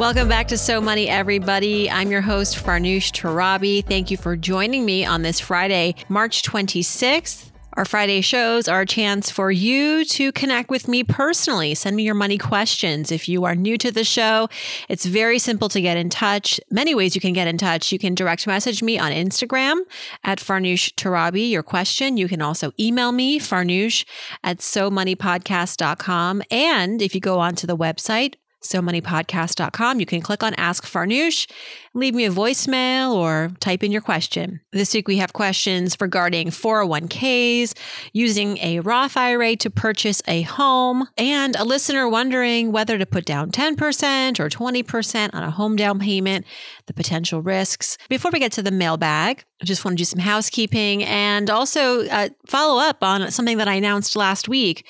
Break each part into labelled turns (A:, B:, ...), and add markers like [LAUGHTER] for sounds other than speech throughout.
A: Welcome back to So Money, everybody. I'm your host, Farnoosh Torabi. Thank you for joining me on this Friday, March 26th. Our Friday shows are a chance for you to connect with me personally. Send me your money questions. If you are new to the show, it's very simple to get in touch. Many ways you can get in touch. You can direct message me on Instagram at Farnoosh Torabi, your question. You can also email me, farnoosh at somoneypodcast.com. And if you go onto the website, SoMoneyPodcast.com. You can click on Ask Farnoosh, leave me a voicemail, or type in your question. This week we have questions regarding 401ks, using a Roth IRA to purchase a home, and a listener wondering whether to put down 10% or 20% on a home down payment, the potential risks. Before we get to the mailbag, I just want to do some housekeeping and also uh, follow up on something that I announced last week,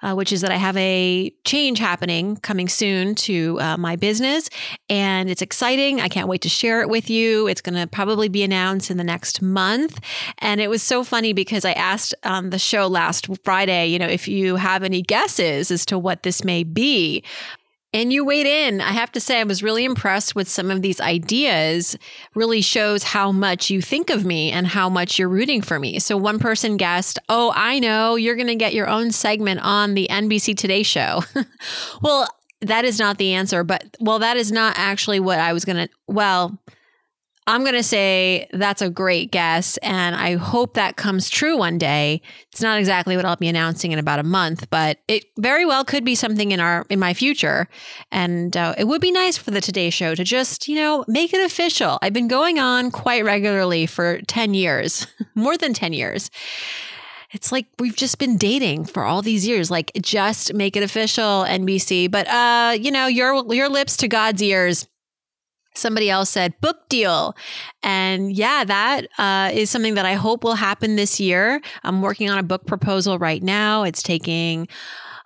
A: uh, which is that I have a change happening coming soon to uh, my business. And it's exciting. I can't wait to share it with you. It's going to probably be announced in the next month. And it was so funny because I asked on the show last Friday, you know, if you have any guesses as to what this may be. And you weighed in. I have to say, I was really impressed with some of these ideas. Really shows how much you think of me and how much you're rooting for me. So, one person guessed, Oh, I know, you're going to get your own segment on the NBC Today show. [LAUGHS] well, that is not the answer, but well, that is not actually what I was going to, well, I'm going to say that's a great guess. And I hope that comes true one day. It's not exactly what I'll be announcing in about a month, but it very well could be something in our, in my future. And uh, it would be nice for the Today Show to just, you know, make it official. I've been going on quite regularly for 10 years, [LAUGHS] more than 10 years it's like we've just been dating for all these years like just make it official nbc but uh you know your your lips to god's ears Somebody else said book deal. And yeah, that uh, is something that I hope will happen this year. I'm working on a book proposal right now. It's taking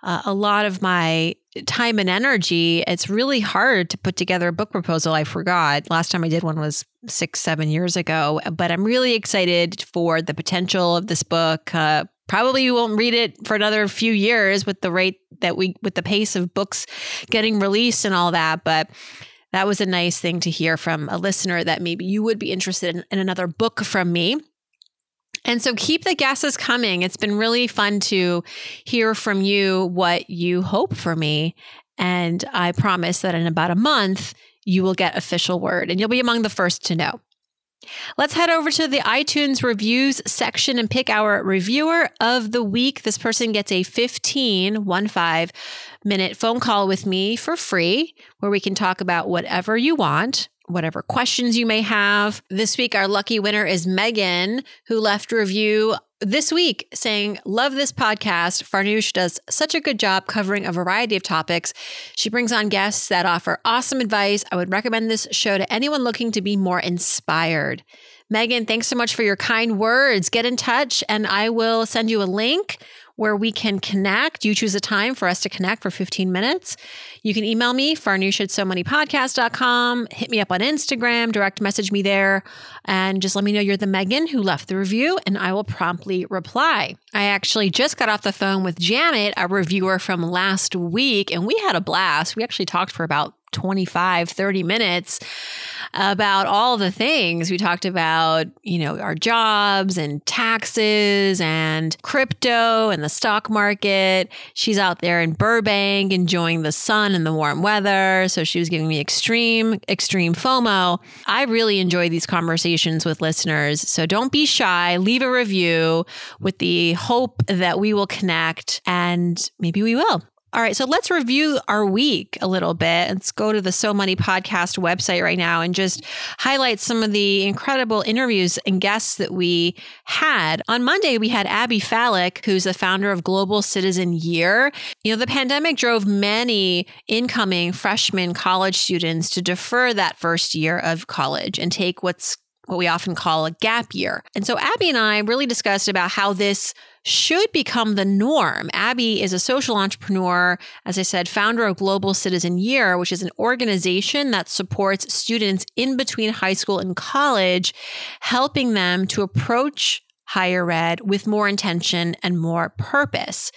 A: uh, a lot of my time and energy. It's really hard to put together a book proposal. I forgot. Last time I did one was six, seven years ago. But I'm really excited for the potential of this book. Uh, probably you won't read it for another few years with the rate that we, with the pace of books getting released and all that. But that was a nice thing to hear from a listener that maybe you would be interested in, in another book from me. And so keep the guesses coming. It's been really fun to hear from you what you hope for me. And I promise that in about a month, you will get official word and you'll be among the first to know. Let's head over to the iTunes reviews section and pick our reviewer of the week. This person gets a 15, one five minute phone call with me for free where we can talk about whatever you want whatever questions you may have. This week, our lucky winner is Megan, who left review this week saying, Love this podcast. Farnoosh does such a good job covering a variety of topics. She brings on guests that offer awesome advice. I would recommend this show to anyone looking to be more inspired. Megan, thanks so much for your kind words. Get in touch and I will send you a link where we can connect. You choose a time for us to connect for 15 minutes. You can email me, farnoosh. Hit me up on Instagram, direct message me there, and just let me know you're the Megan who left the review, and I will promptly reply. I actually just got off the phone with Janet, a reviewer from last week, and we had a blast. We actually talked for about 25, 30 minutes about all the things. We talked about, you know, our jobs and taxes and crypto and the stock market. She's out there in Burbank enjoying the sun and the warm weather. So she was giving me extreme, extreme FOMO. I really enjoy these conversations with listeners. So don't be shy. Leave a review with the hope that we will connect and maybe we will. All right, so let's review our week a little bit. Let's go to the So Money podcast website right now and just highlight some of the incredible interviews and guests that we had. On Monday, we had Abby Falik, who's the founder of Global Citizen Year. You know, the pandemic drove many incoming freshman college students to defer that first year of college and take what's what we often call a gap year. And so Abby and I really discussed about how this should become the norm. Abby is a social entrepreneur, as I said, founder of Global Citizen Year, which is an organization that supports students in between high school and college, helping them to approach higher ed with more intention and more purpose.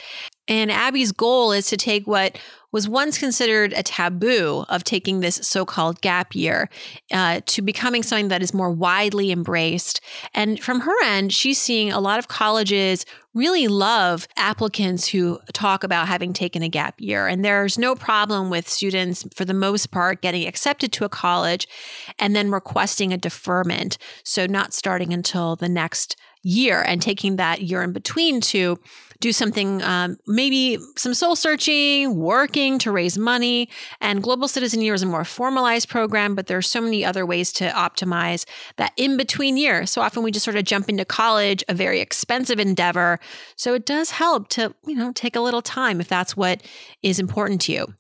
A: And Abby's goal is to take what was once considered a taboo of taking this so called gap year uh, to becoming something that is more widely embraced. And from her end, she's seeing a lot of colleges really love applicants who talk about having taken a gap year. And there's no problem with students, for the most part, getting accepted to a college and then requesting a deferment. So, not starting until the next year and taking that year in between to do something, um, maybe some soul searching, working to raise money. And Global Citizen Year is a more formalized program, but there are so many other ways to optimize that in between year. So often we just sort of jump into college, a very expensive endeavor. So it does help to, you know, take a little time if that's what is important to you.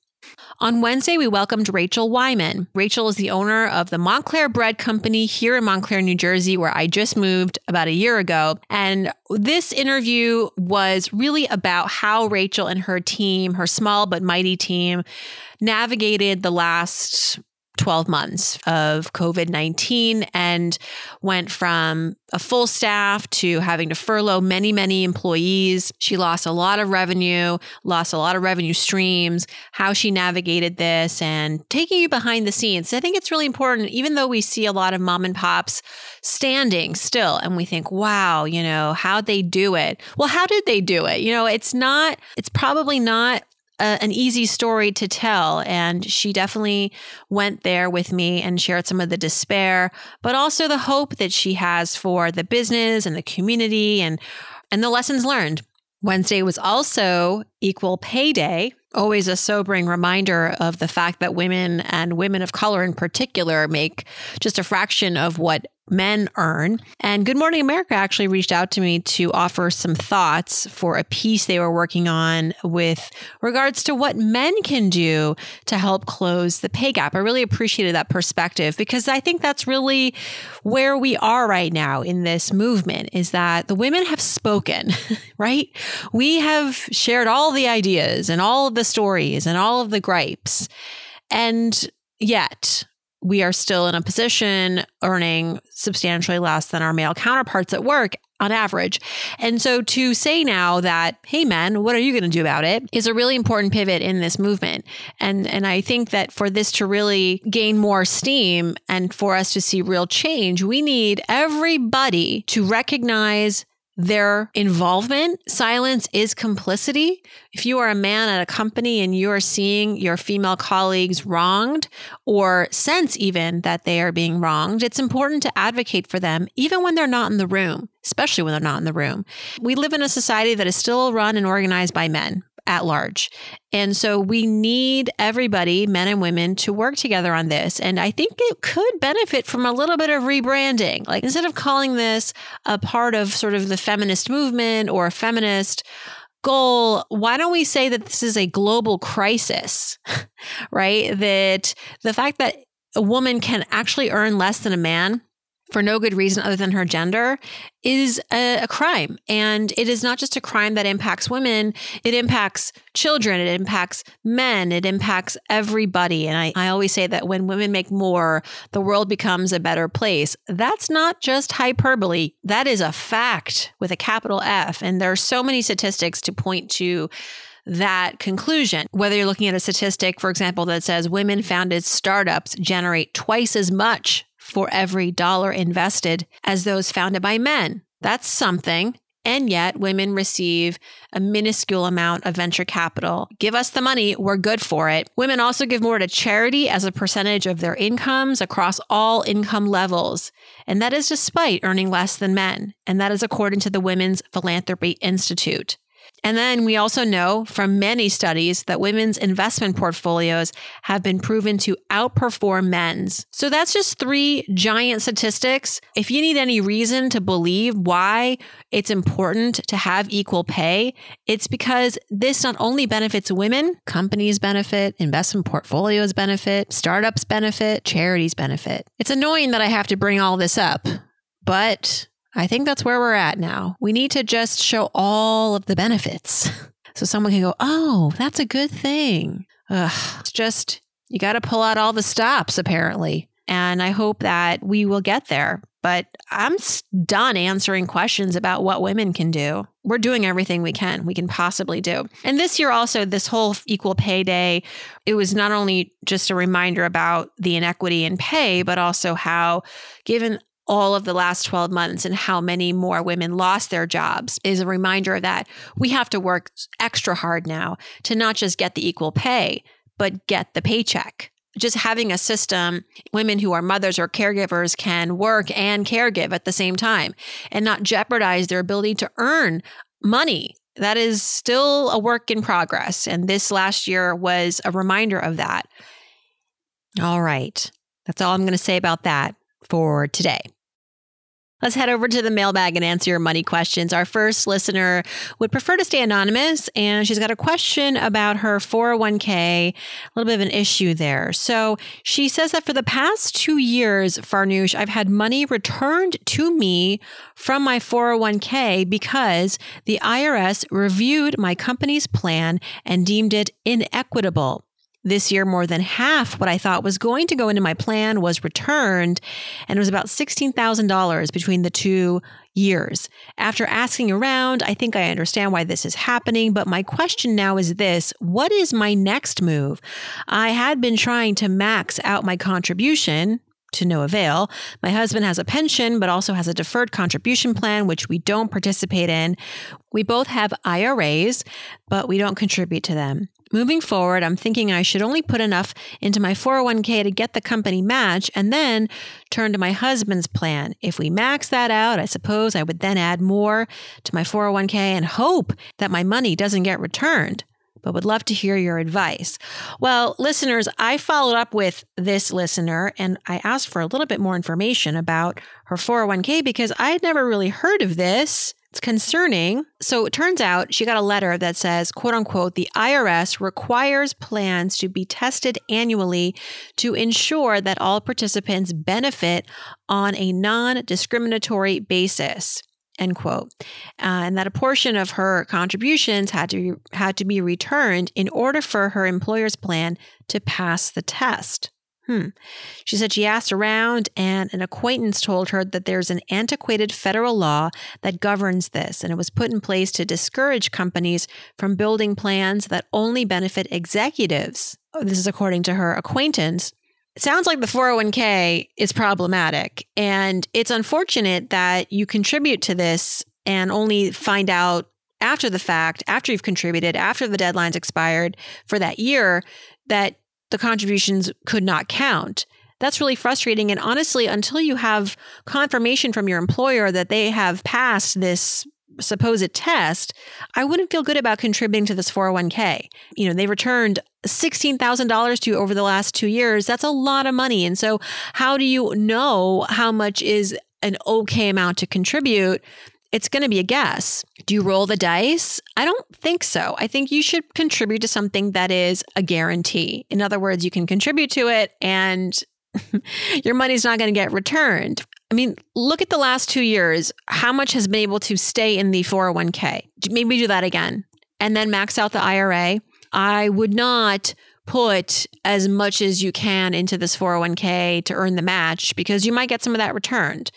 A: On Wednesday, we welcomed Rachel Wyman. Rachel is the owner of the Montclair Bread Company here in Montclair, New Jersey, where I just moved about a year ago. And this interview was really about how Rachel and her team, her small but mighty team, navigated the last 12 months of COVID 19 and went from a full staff to having to furlough many, many employees. She lost a lot of revenue, lost a lot of revenue streams, how she navigated this and taking you behind the scenes. I think it's really important, even though we see a lot of mom and pops standing still and we think, wow, you know, how'd they do it? Well, how did they do it? You know, it's not, it's probably not a, an easy story to tell. And she definitely went there with me and shared some of the despair, but also the hope that she has for the business and the community and, and the lessons learned. Wednesday was also Equal Pay Day, always a sobering reminder of the fact that women and women of color in particular make just a fraction of what men earn. And Good Morning America actually reached out to me to offer some thoughts for a piece they were working on with regards to what men can do to help close the pay gap. I really appreciated that perspective because I think that's really where we are right now in this movement is that the women have spoken, [LAUGHS] right? We have shared all the ideas and all of the stories and all of the gripes. And yet, we are still in a position earning substantially less than our male counterparts at work on average. And so to say now that, hey men, what are you going to do about it is a really important pivot in this movement. And and I think that for this to really gain more steam and for us to see real change, we need everybody to recognize their involvement. Silence is complicity. If you are a man at a company and you are seeing your female colleagues wronged or sense even that they are being wronged, it's important to advocate for them, even when they're not in the room, especially when they're not in the room. We live in a society that is still run and organized by men at large. And so we need everybody, men and women, to work together on this. And I think it could benefit from a little bit of rebranding. Like instead of calling this a part of sort of the feminist movement or a feminist goal, why don't we say that this is a global crisis, [LAUGHS] right? That the fact that a woman can actually earn less than a man for no good reason other than her gender is a, a, crime. And it is not just a crime that impacts women, it impacts children, it impacts men, it impacts everybody. And I, I always say that when women make more, the world becomes a better place. That's not just hyperbole, that is a fact with a capital F. And there are so many statistics to point to that conclusion. Whether you're looking at a statistic, for example, that says women founded startups generate twice as much for every dollar invested as those founded by men. That's something. And yet, women receive a minuscule amount of venture capital. Give us the money, we're good for it. Women also give more to charity as a percentage of their incomes across all income levels. And that is despite earning less than men. And that is according to the Women's Philanthropy Institute. And then we also know from many studies that women's investment portfolios have been proven to outperform men's. So that's just three giant statistics. If you need any reason to believe why it's important to have equal pay, it's because this not only benefits women, companies benefit, investment portfolios benefit, startups benefit, charities benefit. It's annoying that I have to bring all this up, but I think that's where we're at now. We need to just show all of the benefits [LAUGHS] so someone can go, oh, that's a good thing. Ugh, it's just, you got to pull out all the stops, apparently. And I hope that we will get there. But I'm done answering questions about what women can do. We're doing everything we can, we can possibly do. And this year, also, this whole equal pay day, it was not only just a reminder about the inequity in pay, but also how, given all of the last 12 months and how many more women lost their jobs is a reminder of that we have to work extra hard now to not just get the equal pay, but get the paycheck. Just having a system, women who are mothers or caregivers can work and caregive at the same time and not jeopardize their ability to earn money. That is still a work in progress. And this last year was a reminder of that. All right. That's all I'm going to say about that for today. Let's head over to the mailbag and answer your money questions. Our first listener would prefer to stay anonymous, and she's got a question about her 401k, a little bit of an issue there. So she says that for the past two years, Farnoosh, I've had money returned to me from my 401k because the IRS reviewed my company's plan and deemed it inequitable. This year, more than half what I thought was going to go into my plan was returned, and it was about $16,000 between the two years. After asking around, I think I understand why this is happening, but my question now is this What is my next move? I had been trying to max out my contribution to no avail. My husband has a pension, but also has a deferred contribution plan, which we don't participate in. We both have IRAs, but we don't contribute to them. Moving forward, I'm thinking I should only put enough into my 401k to get the company match and then turn to my husband's plan. If we max that out, I suppose I would then add more to my 401k and hope that my money doesn't get returned but would love to hear your advice. Well, listeners, I followed up with this listener and I asked for a little bit more information about her 401k because I had never really heard of this. It's concerning. So it turns out she got a letter that says, quote unquote, the IRS requires plans to be tested annually to ensure that all participants benefit on a non discriminatory basis end quote uh, and that a portion of her contributions had to had to be returned in order for her employer's plan to pass the test Hmm. She said she asked around, and an acquaintance told her that there's an antiquated federal law that governs this, and it was put in place to discourage companies from building plans that only benefit executives. This is according to her acquaintance. It sounds like the 401k is problematic, and it's unfortunate that you contribute to this and only find out after the fact, after you've contributed, after the deadline's expired for that year, that the contributions could not count. That's really frustrating. And honestly, until you have confirmation from your employer that they have passed this supposed test, I wouldn't feel good about contributing to this 401k. You know, they returned $16,000 to you over the last two years. That's a lot of money. And so, how do you know how much is an okay amount to contribute it's going to be a guess. Do you roll the dice? I don't think so. I think you should contribute to something that is a guarantee. In other words, you can contribute to it and [LAUGHS] your money's not going to get returned. I mean, look at the last two years. How much has been able to stay in the 401k? Maybe do that again and then max out the IRA. I would not put as much as you can into this 401k to earn the match because you might get some of that returned.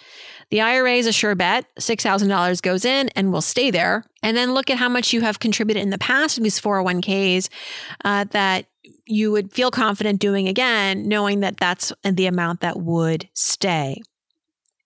A: The IRA is a sure bet. $6,000 goes in and will stay there. And then look at how much you have contributed in the past in these 401ks uh, that you would feel confident doing again, knowing that that's the amount that would stay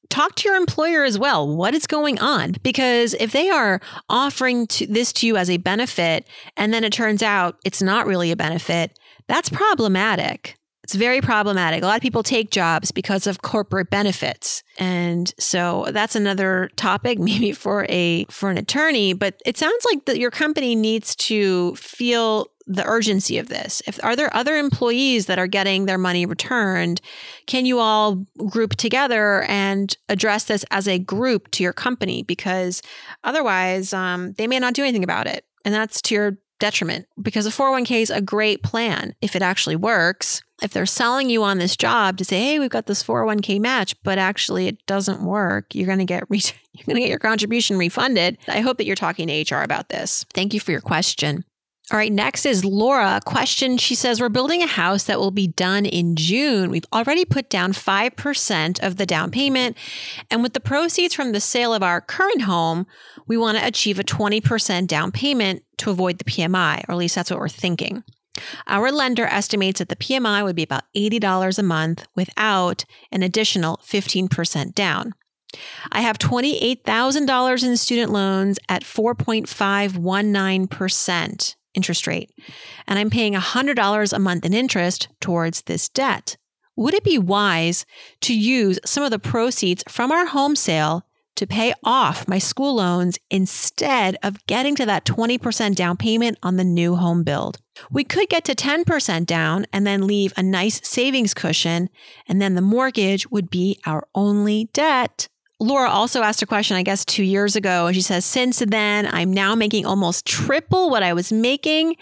A: talk to your employer as well. What is going on? Because if they are offering to, this to you as a benefit and then it turns out it's not really a benefit, that's problematic It's very problematic. A lot of people take jobs because of corporate benefits. And so that's another topic [LAUGHS] maybe for a for an attorney, but it sounds like that your company needs to feel the urgency of this. If are there other employees that are getting their money returned, can you all group together and address this as a group to your company because otherwise um, they may not do anything about it. And that's to your detriment because a 401k is a great plan if it actually works. If they're selling you on this job to say, "Hey, we've got this 401k match," but actually it doesn't work, you're going to get re- [LAUGHS] you're going to get your contribution refunded. I hope that you're talking to HR about this. Thank you for your question. All right, next is Laura. Question She says, We're building a house that will be done in June. We've already put down 5% of the down payment. And with the proceeds from the sale of our current home, we want to achieve a 20% down payment to avoid the PMI, or at least that's what we're thinking. Our lender estimates that the PMI would be about $80 a month without an additional 15% down. I have $28,000 in student loans at 4.519% interest rate, and I'm paying $100 a month in interest towards this debt. Would it be wise to use some of the proceeds from our home sale to pay off my school loans instead of getting to that 20% down payment on the new home build? We could get to 10% down and then leave a nice savings cushion, and then the mortgage would be our only debt. Laura also asked a question, I guess, two years ago. And she says, Since then, I'm now making almost triple what I was making.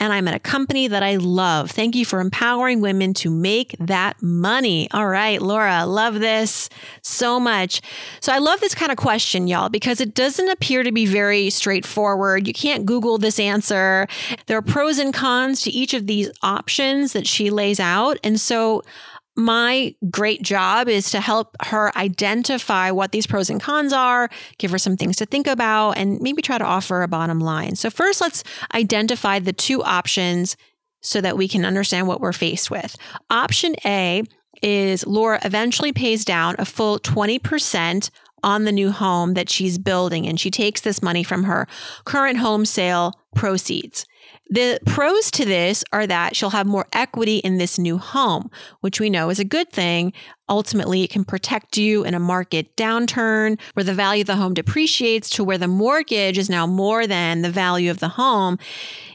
A: And I'm at a company that I love. Thank you for empowering women to make that money. All right, Laura, love this so much. So I love this kind of question, y'all, because it doesn't appear to be very straightforward. You can't Google this answer. There are pros and cons to each of these options that she lays out. And so my great job is to help her identify what these pros and cons are, give her some things to think about, and maybe try to offer a bottom line. So, first, let's identify the two options so that we can understand what we're faced with. Option A is Laura eventually pays down a full 20% on the new home that she's building, and she takes this money from her current home sale proceeds. The pros to this are that she'll have more equity in this new home, which we know is a good thing. Ultimately, it can protect you in a market downturn where the value of the home depreciates to where the mortgage is now more than the value of the home.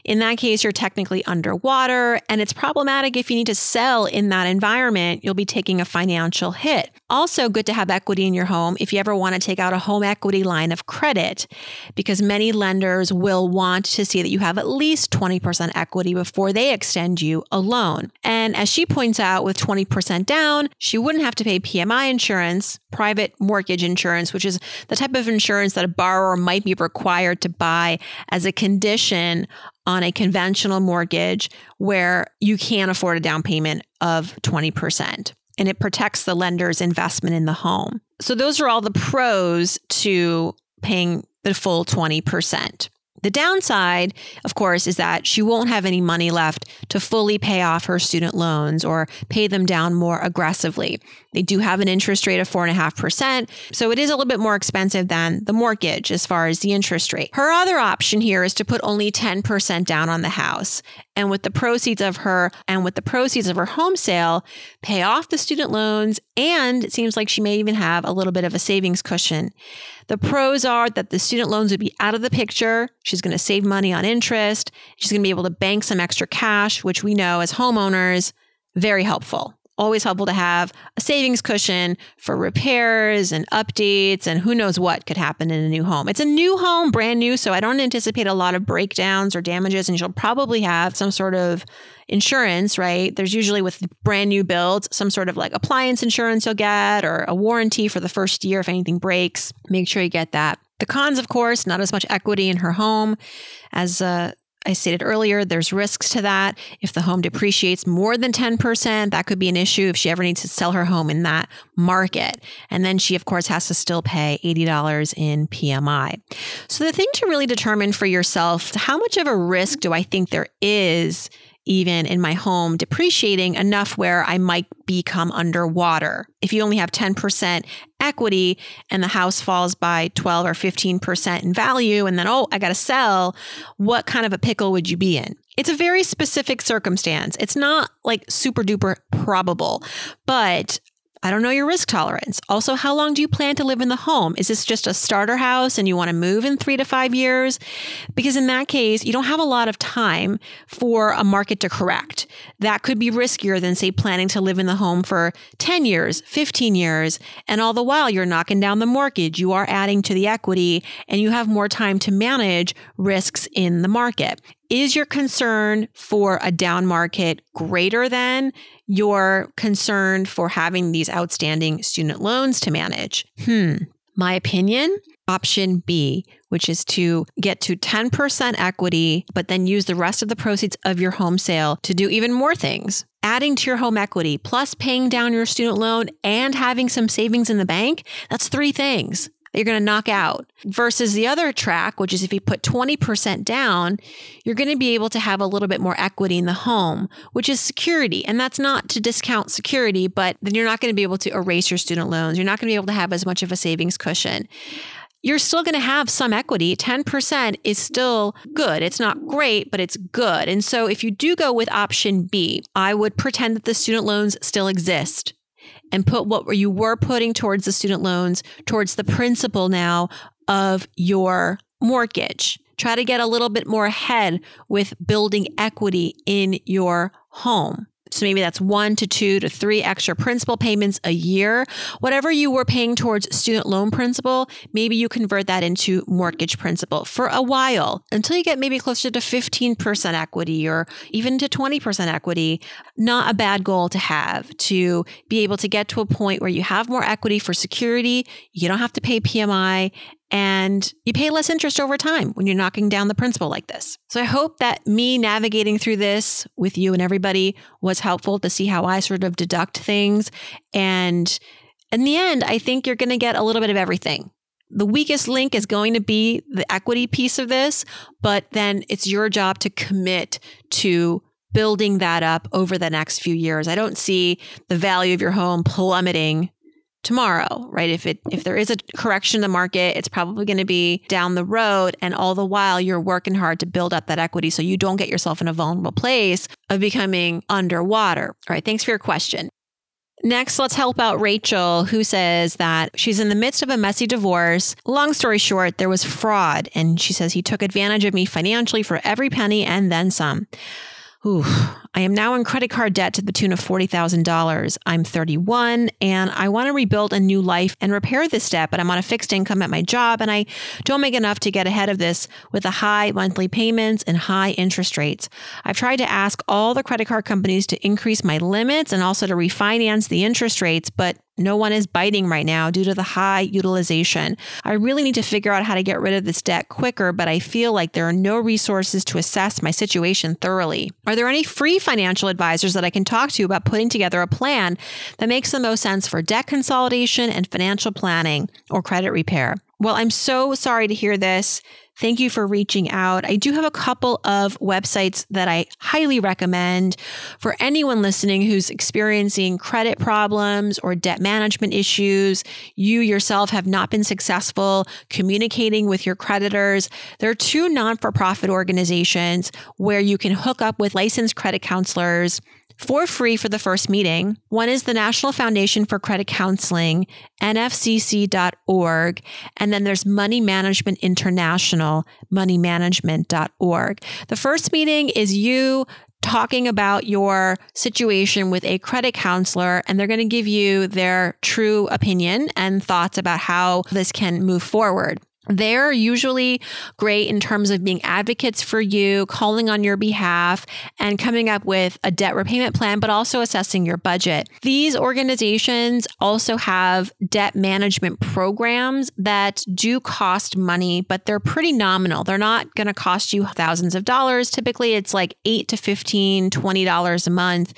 A: In that case, you're technically underwater, and it's problematic if you need to sell in that environment. You'll be taking a financial hit. Also, good to have equity in your home if you ever want to take out a home equity line of credit, because many lenders will want to see that you have at least 20% equity before they extend you a loan. And as she points out, with 20% down, she wouldn't have to pay PMI insurance, private mortgage insurance, which is the type of insurance that a borrower might be required to buy as a condition on a conventional mortgage where you can't afford a down payment of 20% and it protects the lender's investment in the home. So, those are all the pros to paying the full 20%. The downside, of course, is that she won't have any money left to fully pay off her student loans or pay them down more aggressively. They do have an interest rate of 4.5%, so it is a little bit more expensive than the mortgage as far as the interest rate. Her other option here is to put only 10% down on the house. And with the proceeds of her and with the proceeds of her home sale, pay off the student loans, and it seems like she may even have a little bit of a savings cushion. The pros are that the student loans would be out of the picture. She's going to save money on interest. She's going to be able to bank some extra cash, which we know as homeowners, very helpful always helpful to have a savings cushion for repairs and updates and who knows what could happen in a new home. It's a new home, brand new, so I don't anticipate a lot of breakdowns or damages, and you'll probably have some sort of insurance, right? There's usually with brand new builds, some sort of like appliance insurance you'll get or a warranty for the first year if anything breaks. Make sure you get that. The cons, of course, not as much equity in her home as uh, I stated earlier, there's risks to that. If the home depreciates more than 10%, that could be an issue if she ever needs to sell her home in that market. And then she, of course, has to still pay $80 in PMI. So the thing to really determine for yourself, how much of a risk do I think there is even in my home depreciating enough where I might become underwater. If you only have 10% equity and the house falls by 12 or 15% in value, and then, oh, I got to sell, what kind of a pickle would you be in? It's a very specific circumstance. It's not like super duper probable, but I don't know your risk tolerance. Also, how long do you plan to live in the home? Is this just a starter house and you want to move in three to five years? Because in that case, you don't have a lot of time for a market to correct. That could be riskier than, say, planning to live in the home for 10 years, 15 years. And all the while, you're knocking down the mortgage, you are adding to the equity, and you have more time to manage risks in the market. Is your concern for a down market greater than your concern for having these outstanding student loans to manage? Hmm. My opinion, option B, which is to get to 10% equity, but then use the rest of the proceeds of your home sale to do even more things. Adding to your home equity, plus paying down your student loan and having some savings in the bank, that's three things you're going to knock out versus the other track, which is if you put 20% down, you're going to be able to have a little bit more equity in the home, which is security. And that's not to discount security, but then you're not going to be able to erase your student loans. You're not going to be able to have as much of a savings cushion. You're still going to have some equity. 10% is still good. It's not great, but it's good. And so if you do go with option B, I would pretend that the student loans still exist and put what you were putting towards the student loans towards the principal now of your mortgage. Try to get a little bit more ahead with building equity in your home. So maybe that's one to two to three extra principal payments a year. Whatever you were paying towards student loan principal, maybe you convert that into mortgage principal for a while until you get maybe closer to 15% equity or even to 20% equity. Not a bad goal to have to be able to get to a point where you have more equity for security. You don't have to pay PMI and you pay less interest over time when you're knocking down the principal like this. So I hope that me navigating through this with you and everybody was helpful to see how I sort of deduct things. And in the end, I think you're going to get a little bit of everything. The weakest link is going to be the equity piece of this, but then it's your job to commit to building that up over the next few years. I don't see the value of your home plummeting tomorrow, right? If it if there is a correction in the market, it's probably going to be down the road and all the while you're working hard to build up that equity so you don't get yourself in a vulnerable place of becoming underwater. All right, thanks for your question. Next, let's help out Rachel, who says that she's in the midst of a messy divorce. Long story short, there was fraud, and she says he took advantage of me financially for every penny and then some. Ooh, I am now in credit card debt to the tune of $40,000. I'm 31 and I want to rebuild a new life and repair this debt, but I'm on a fixed income at my job and I don't make enough to get ahead of this with the high monthly payments and high interest rates. I've tried to ask all the credit card companies to increase my limits and also to refinance the interest rates, but no one is biting right now due to the high utilization. I really need to figure out how to get rid of this debt quicker, but I feel like there are no resources to assess my situation thoroughly. Are there any free financial advisors that I can talk to about putting together a plan that makes the most sense for debt consolidation and financial planning or credit repair? Well, I'm so sorry to hear this. Thank you for reaching out. I do have a couple of websites that I highly recommend for anyone listening who's experiencing credit problems or debt management issues. You yourself have not been successful communicating with your creditors. There are two non for profit organizations where you can hook up with licensed credit counselors for free for the first meeting. One is the National Foundation for Credit Counseling, nfcc.org. And then there's Money Management International, moneymanagement.org. The first meeting is you talking about your situation with a credit counselor, and they're going to give you their true opinion and thoughts about how this can move forward. They're usually great in terms of being advocates for you, calling on your behalf, and coming up with a debt repayment plan, but also assessing your budget. These organizations also have debt management programs that do cost money, but they're pretty nominal. They're not going to cost you thousands of dollars. Typically, it's like 8 to 15, $20 a month.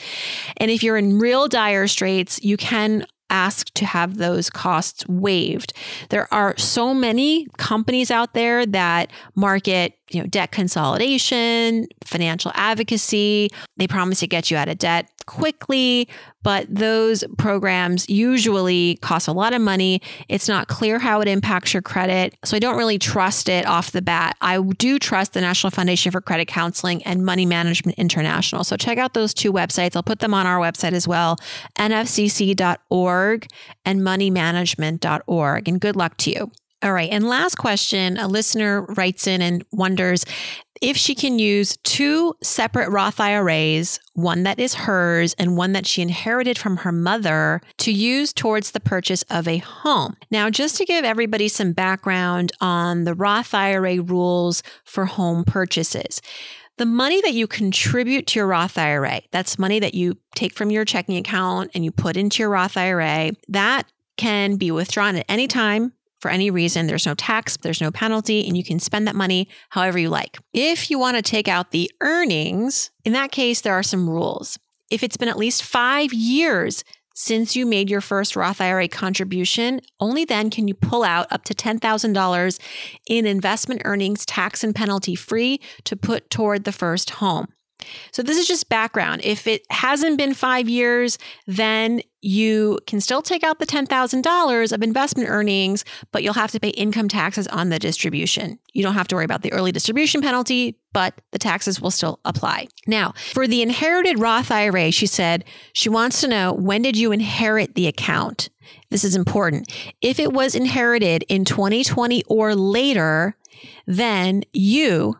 A: And if you're in real dire straits, you can ask to have those costs waived. There are so many companies out there that market, you know, debt consolidation, financial advocacy. They promise to get you out of debt quickly, but those programs usually cost a lot of money. It's not clear how it impacts your credit. So I don't really trust it off the bat. I do trust the National Foundation for Credit Counseling and Money Management International. So check out those two websites. I'll put them on our website as well nfcc.org and moneymanagement.org. And good luck to you. All right. And last question a listener writes in and wonders if she can use two separate Roth IRAs, one that is hers and one that she inherited from her mother, to use towards the purchase of a home. Now, just to give everybody some background on the Roth IRA rules for home purchases. The money that you contribute to your Roth IRA, that's money that you take from your checking account and you put into your Roth IRA, that can be withdrawn at any time for any reason. There's no tax, there's no penalty, and you can spend that money however you like. If you want to take out the earnings, in that case, there are some rules. If it's been at least five years since you made your first Roth IRA contribution, only then can you pull out up to $10,000 in investment earnings, tax and penalty free, to put toward the first home. So, this is just background. If it hasn't been five years, then you can still take out the $10,000 of investment earnings, but you'll have to pay income taxes on the distribution. You don't have to worry about the early distribution penalty, but the taxes will still apply. Now, for the inherited Roth IRA, she said she wants to know when did you inherit the account? This is important. If it was inherited in 2020 or later, then you,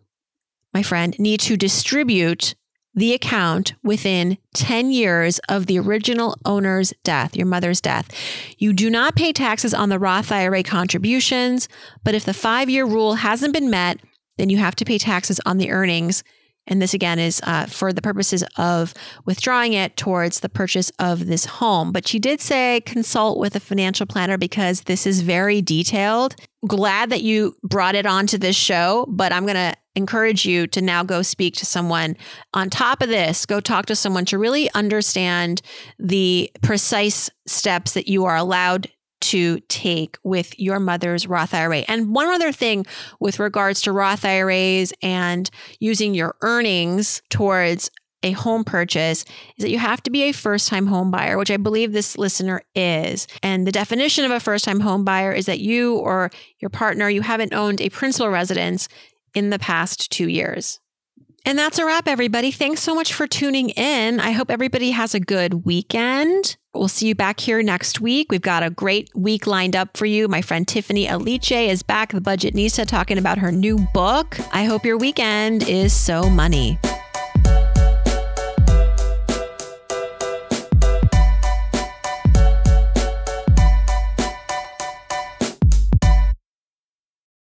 A: my friend, need to distribute the account within 10 years of the original owner's death, your mother's death. You do not pay taxes on the Roth IRA contributions, but if the five year rule hasn't been met, then you have to pay taxes on the earnings. And this again is uh, for the purposes of withdrawing it towards the purchase of this home. But she did say consult with a financial planner because this is very detailed. Glad that you brought it onto this show, but I'm going to encourage you to now go speak to someone. On top of this, go talk to someone to really understand the precise steps that you are allowed to take with your mother's Roth IRA. And one other thing with regards to Roth IRAs and using your earnings towards a home purchase is that you have to be a first time home buyer, which I believe this listener is. And the definition of a first time home buyer is that you or your partner, you haven't owned a principal residence in the past two years. And that's a wrap, everybody. Thanks so much for tuning in. I hope everybody has a good weekend. We'll see you back here next week. We've got a great week lined up for you. My friend Tiffany Aliche is back, the Budgetnista, talking about her new book. I hope your weekend is so money.